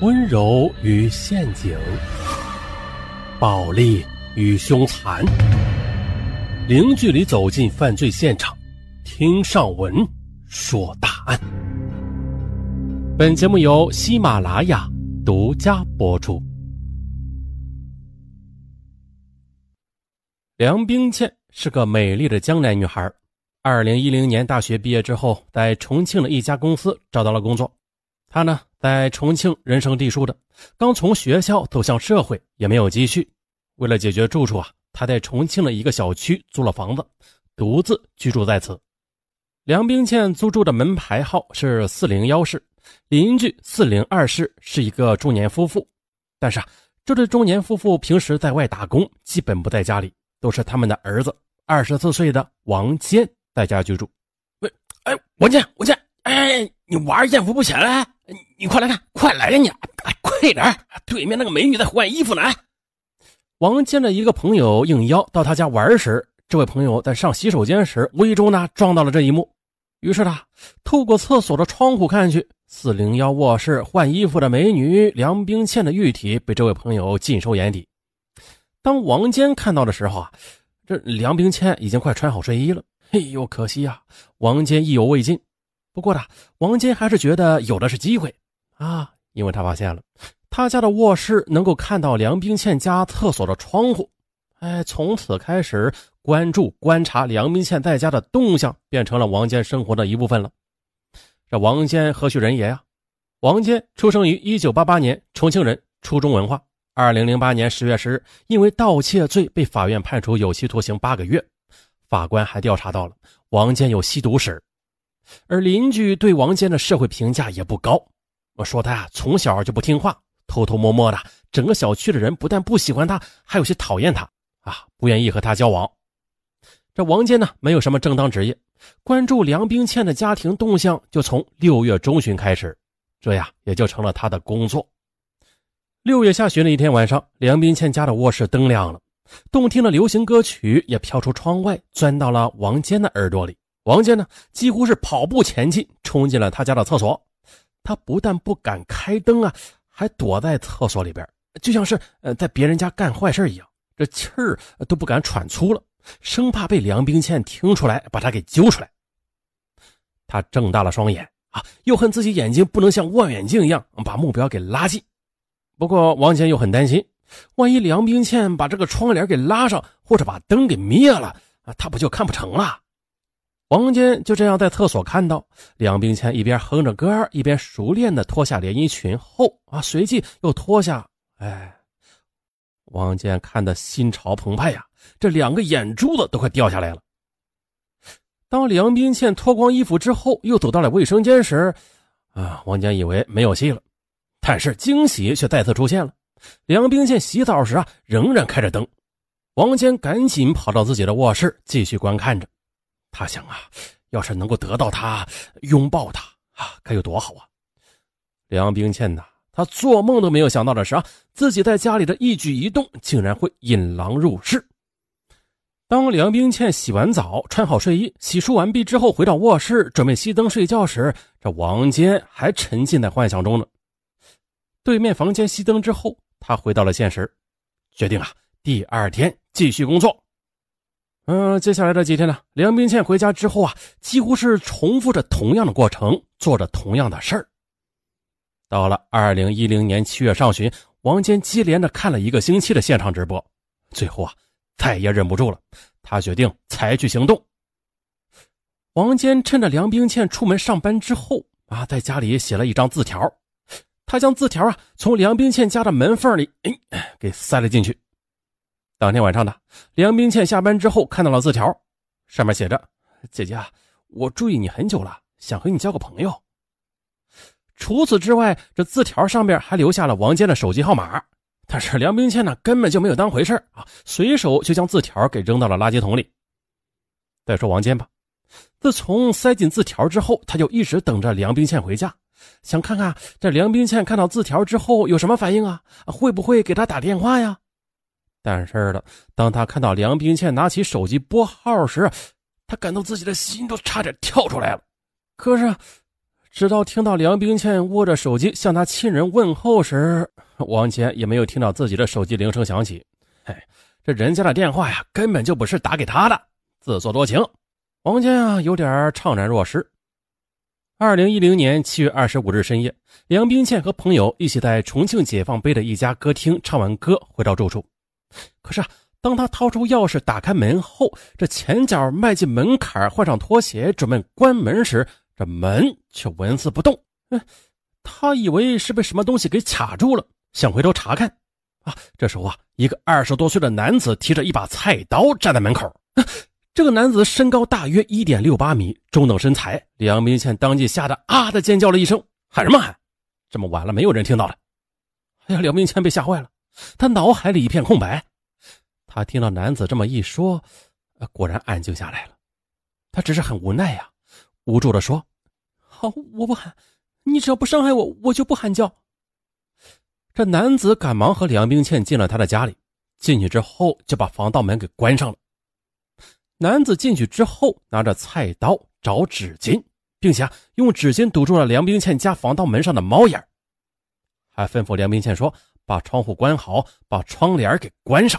温柔与陷阱，暴力与凶残，零距离走进犯罪现场，听上文说大案。本节目由喜马拉雅独家播出。梁冰倩是个美丽的江南女孩，二零一零年大学毕业之后，在重庆的一家公司找到了工作。她呢？在重庆人生地疏的，刚从学校走向社会，也没有积蓄。为了解决住处啊，他在重庆的一个小区租了房子，独自居住在此。梁冰倩租住的门牌号是四零幺室，邻居四零二室是一个中年夫妇。但是啊，这对中年夫妇平时在外打工，基本不在家里，都是他们的儿子二十四岁的王坚在家居住。喂，哎，王坚，王坚，哎，你娃儿艳福不浅了。你快来看，快来呀！你快点对面那个美女在换衣服呢。王坚的一个朋友应邀到他家玩时，这位朋友在上洗手间时，无意中呢撞到了这一幕。于是他透过厕所的窗户看去，四零幺卧室换衣服的美女梁冰倩的玉体被这位朋友尽收眼底。当王坚看到的时候啊，这梁冰倩已经快穿好睡衣了。哎呦，可惜呀！王坚意犹未尽。不过呢，王坚还是觉得有的是机会啊，因为他发现了他家的卧室能够看到梁冰倩家厕所的窗户。哎，从此开始关注观察梁冰倩在家的动向，变成了王坚生活的一部分了。这王坚何许人也呀？王坚出生于一九八八年，重庆人，初中文化。二零零八年十月十日，因为盗窃罪被法院判处有期徒刑八个月。法官还调查到了王坚有吸毒史。而邻居对王坚的社会评价也不高，我说他呀从小就不听话，偷偷摸摸的，整个小区的人不但不喜欢他，还有些讨厌他啊，不愿意和他交往。这王坚呢没有什么正当职业，关注梁冰倩的家庭动向就从六月中旬开始，这呀也就成了他的工作。六月下旬的一天晚上，梁冰倩家的卧室灯亮了，动听的流行歌曲也飘出窗外，钻到了王坚的耳朵里。王坚呢，几乎是跑步前进，冲进了他家的厕所。他不但不敢开灯啊，还躲在厕所里边，就像是呃在别人家干坏事一样，这气儿都不敢喘粗了，生怕被梁冰倩听出来，把他给揪出来。他睁大了双眼啊，又恨自己眼睛不能像望远镜一样把目标给拉近。不过王坚又很担心，万一梁冰倩把这个窗帘给拉上，或者把灯给灭了啊，他不就看不成了？王坚就这样在厕所看到梁冰倩一边哼着歌一边熟练的脱下连衣裙后啊，随即又脱下。哎，王坚看的心潮澎湃呀，这两个眼珠子都快掉下来了。当梁冰倩脱光衣服之后，又走到了卫生间时，啊，王坚以为没有戏了，但是惊喜却再次出现了。梁冰倩洗澡时啊，仍然开着灯。王坚赶紧跑到自己的卧室，继续观看着。他想啊，要是能够得到她，拥抱她啊，该有多好啊！梁冰倩呐，她做梦都没有想到的是啊，自己在家里的一举一动竟然会引狼入室。当梁冰倩洗完澡、穿好睡衣、洗漱完毕之后，回到卧室准备熄灯睡觉时，这王坚还沉浸在幻想中呢。对面房间熄灯之后，他回到了现实，决定啊，第二天继续工作。嗯，接下来这几天呢，梁冰倩回家之后啊，几乎是重复着同样的过程，做着同样的事儿。到了二零一零年七月上旬，王坚接连的看了一个星期的现场直播，最后啊，再也忍不住了，他决定采取行动。王坚趁着梁冰倩出门上班之后啊，在家里写了一张字条，他将字条啊从梁冰倩家的门缝里哎给塞了进去。当天晚上的梁冰倩下班之后看到了字条，上面写着：“姐姐，我注意你很久了，想和你交个朋友。”除此之外，这字条上面还留下了王坚的手机号码。但是梁冰倩呢，根本就没有当回事啊，随手就将字条给扔到了垃圾桶里。再说王坚吧，自从塞进字条之后，他就一直等着梁冰倩回家，想看看这梁冰倩看到字条之后有什么反应啊，会不会给他打电话呀？但是呢，当他看到梁冰倩拿起手机拨号时，他感到自己的心都差点跳出来了。可是，直到听到梁冰倩握着手机向他亲人问候时，王坚也没有听到自己的手机铃声响起。嘿，这人家的电话呀，根本就不是打给他的，自作多情。王坚啊，有点怅然若失。二零一零年七月二十五日深夜，梁冰倩和朋友一起在重庆解放碑的一家歌厅唱完歌，回到住处。可是啊，当他掏出钥匙打开门后，这前脚迈进门槛，换上拖鞋，准备关门时，这门却纹丝不动。嗯，他以为是被什么东西给卡住了，想回头查看。啊，这时候啊，一个二十多岁的男子提着一把菜刀站在门口。这个男子身高大约一点六八米，中等身材。梁明倩当即吓得啊的尖叫了一声，喊什么喊？这么晚了，没有人听到了。哎呀，梁明倩被吓坏了，他脑海里一片空白。他听到男子这么一说，果然安静下来了。他只是很无奈呀，无助的说：“好，我不喊，你只要不伤害我，我就不喊叫。”这男子赶忙和梁冰倩进了他的家里，进去之后就把防盗门给关上了。男子进去之后，拿着菜刀找纸巾，并且用纸巾堵住了梁冰倩家防盗门上的猫眼还吩咐梁冰倩说：“把窗户关好，把窗帘给关上。”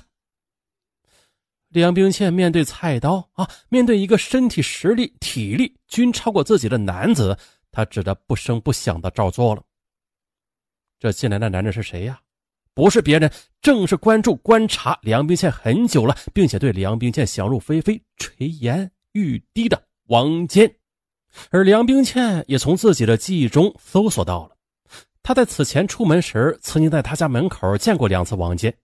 梁冰倩面对菜刀啊，面对一个身体实力、体力均超过自己的男子，她只得不声不响的照做了。这进来的男人是谁呀？不是别人，正是关注观察梁冰倩很久了，并且对梁冰倩想入非非、垂涎欲滴的王坚。而梁冰倩也从自己的记忆中搜索到了，他在此前出门时，曾经在他家门口见过两次王坚，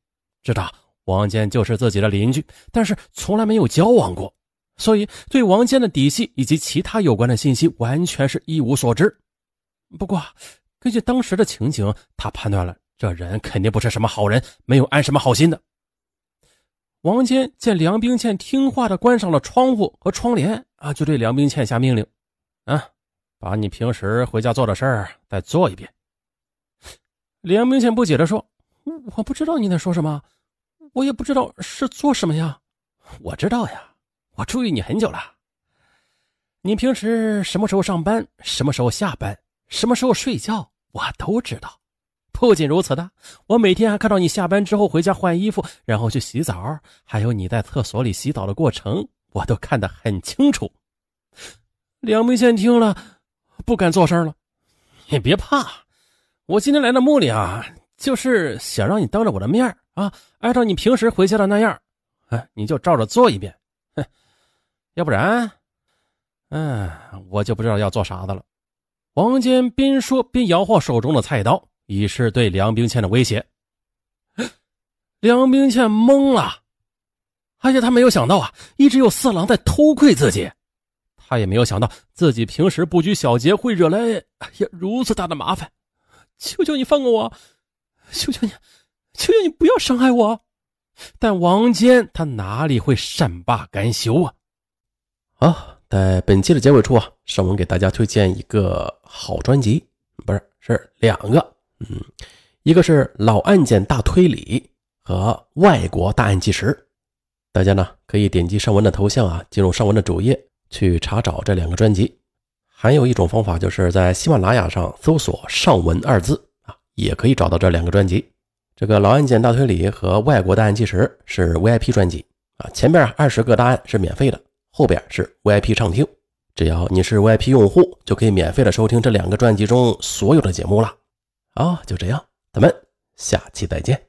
知道王坚就是自己的邻居，但是从来没有交往过，所以对王坚的底细以及其他有关的信息完全是一无所知。不过，根据当时的情景，他判断了。这人肯定不是什么好人，没有安什么好心的。王坚见梁冰倩听话的关上了窗户和窗帘啊，就对梁冰倩下命令：“啊，把你平时回家做的事儿再做一遍。”梁冰倩不解的说：“我不知道你在说什么，我也不知道是做什么呀。”“我知道呀，我注意你很久了。你平时什么时候上班，什么时候下班，什么时候睡觉，我都知道。”不仅如此的，我每天还看到你下班之后回家换衣服，然后去洗澡，还有你在厕所里洗澡的过程，我都看得很清楚。梁明宪听了，不敢作声了。你别怕，我今天来的目的啊，就是想让你当着我的面啊，按照你平时回家的那样，哎，你就照着做一遍。哼，要不然，嗯，我就不知道要做啥的了。王坚边说边摇晃手中的菜刀。以示对梁冰倩的威胁。梁冰倩懵了，而且他没有想到啊，一直有色狼在偷窥自己。他也没有想到自己平时不拘小节会惹来哎呀如此大的麻烦。求求你放过我，求求你，求求你不要伤害我。但王坚他哪里会善罢甘休啊？好，在本期的结尾处啊，尚文给大家推荐一个好专辑，不是，是两个。嗯，一个是老案件大推理和外国大案纪实，大家呢可以点击上文的头像啊，进入上文的主页去查找这两个专辑。还有一种方法就是在喜马拉雅上搜索“上文”二字啊，也可以找到这两个专辑。这个老案件大推理和外国大案纪实是 VIP 专辑啊，前面二十个大案是免费的，后边是 VIP 畅听。只要你是 VIP 用户，就可以免费的收听这两个专辑中所有的节目了。好，就这样，咱们下期再见。